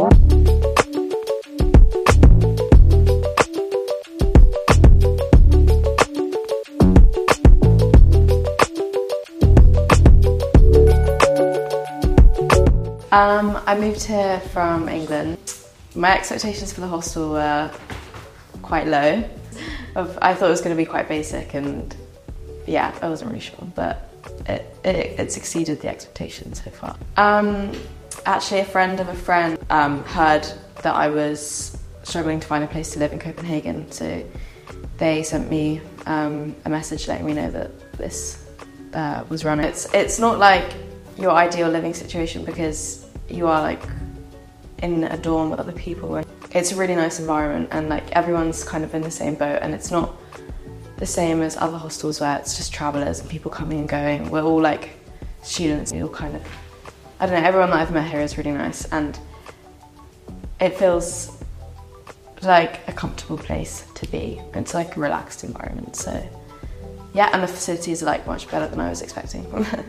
Um, I moved here from England. My expectations for the hostel were quite low. I thought it was going to be quite basic, and yeah, I wasn't really sure, but it, it, it exceeded the expectations so far. Um, actually, a friend of a friend um, heard that I was struggling to find a place to live in Copenhagen, so they sent me um, a message letting me know that this uh, was running. It's it's not like your ideal living situation because you are like in a dorm with other people. And it's a really nice environment, and like everyone's kind of in the same boat, and it's not the same as other hostels where it's just travellers and people coming and going. We're all like students. We all kind of I don't know. Everyone that I've met here is really nice, and it feels like a comfortable place to be. It's like a relaxed environment. So yeah, and the facilities are like much better than I was expecting.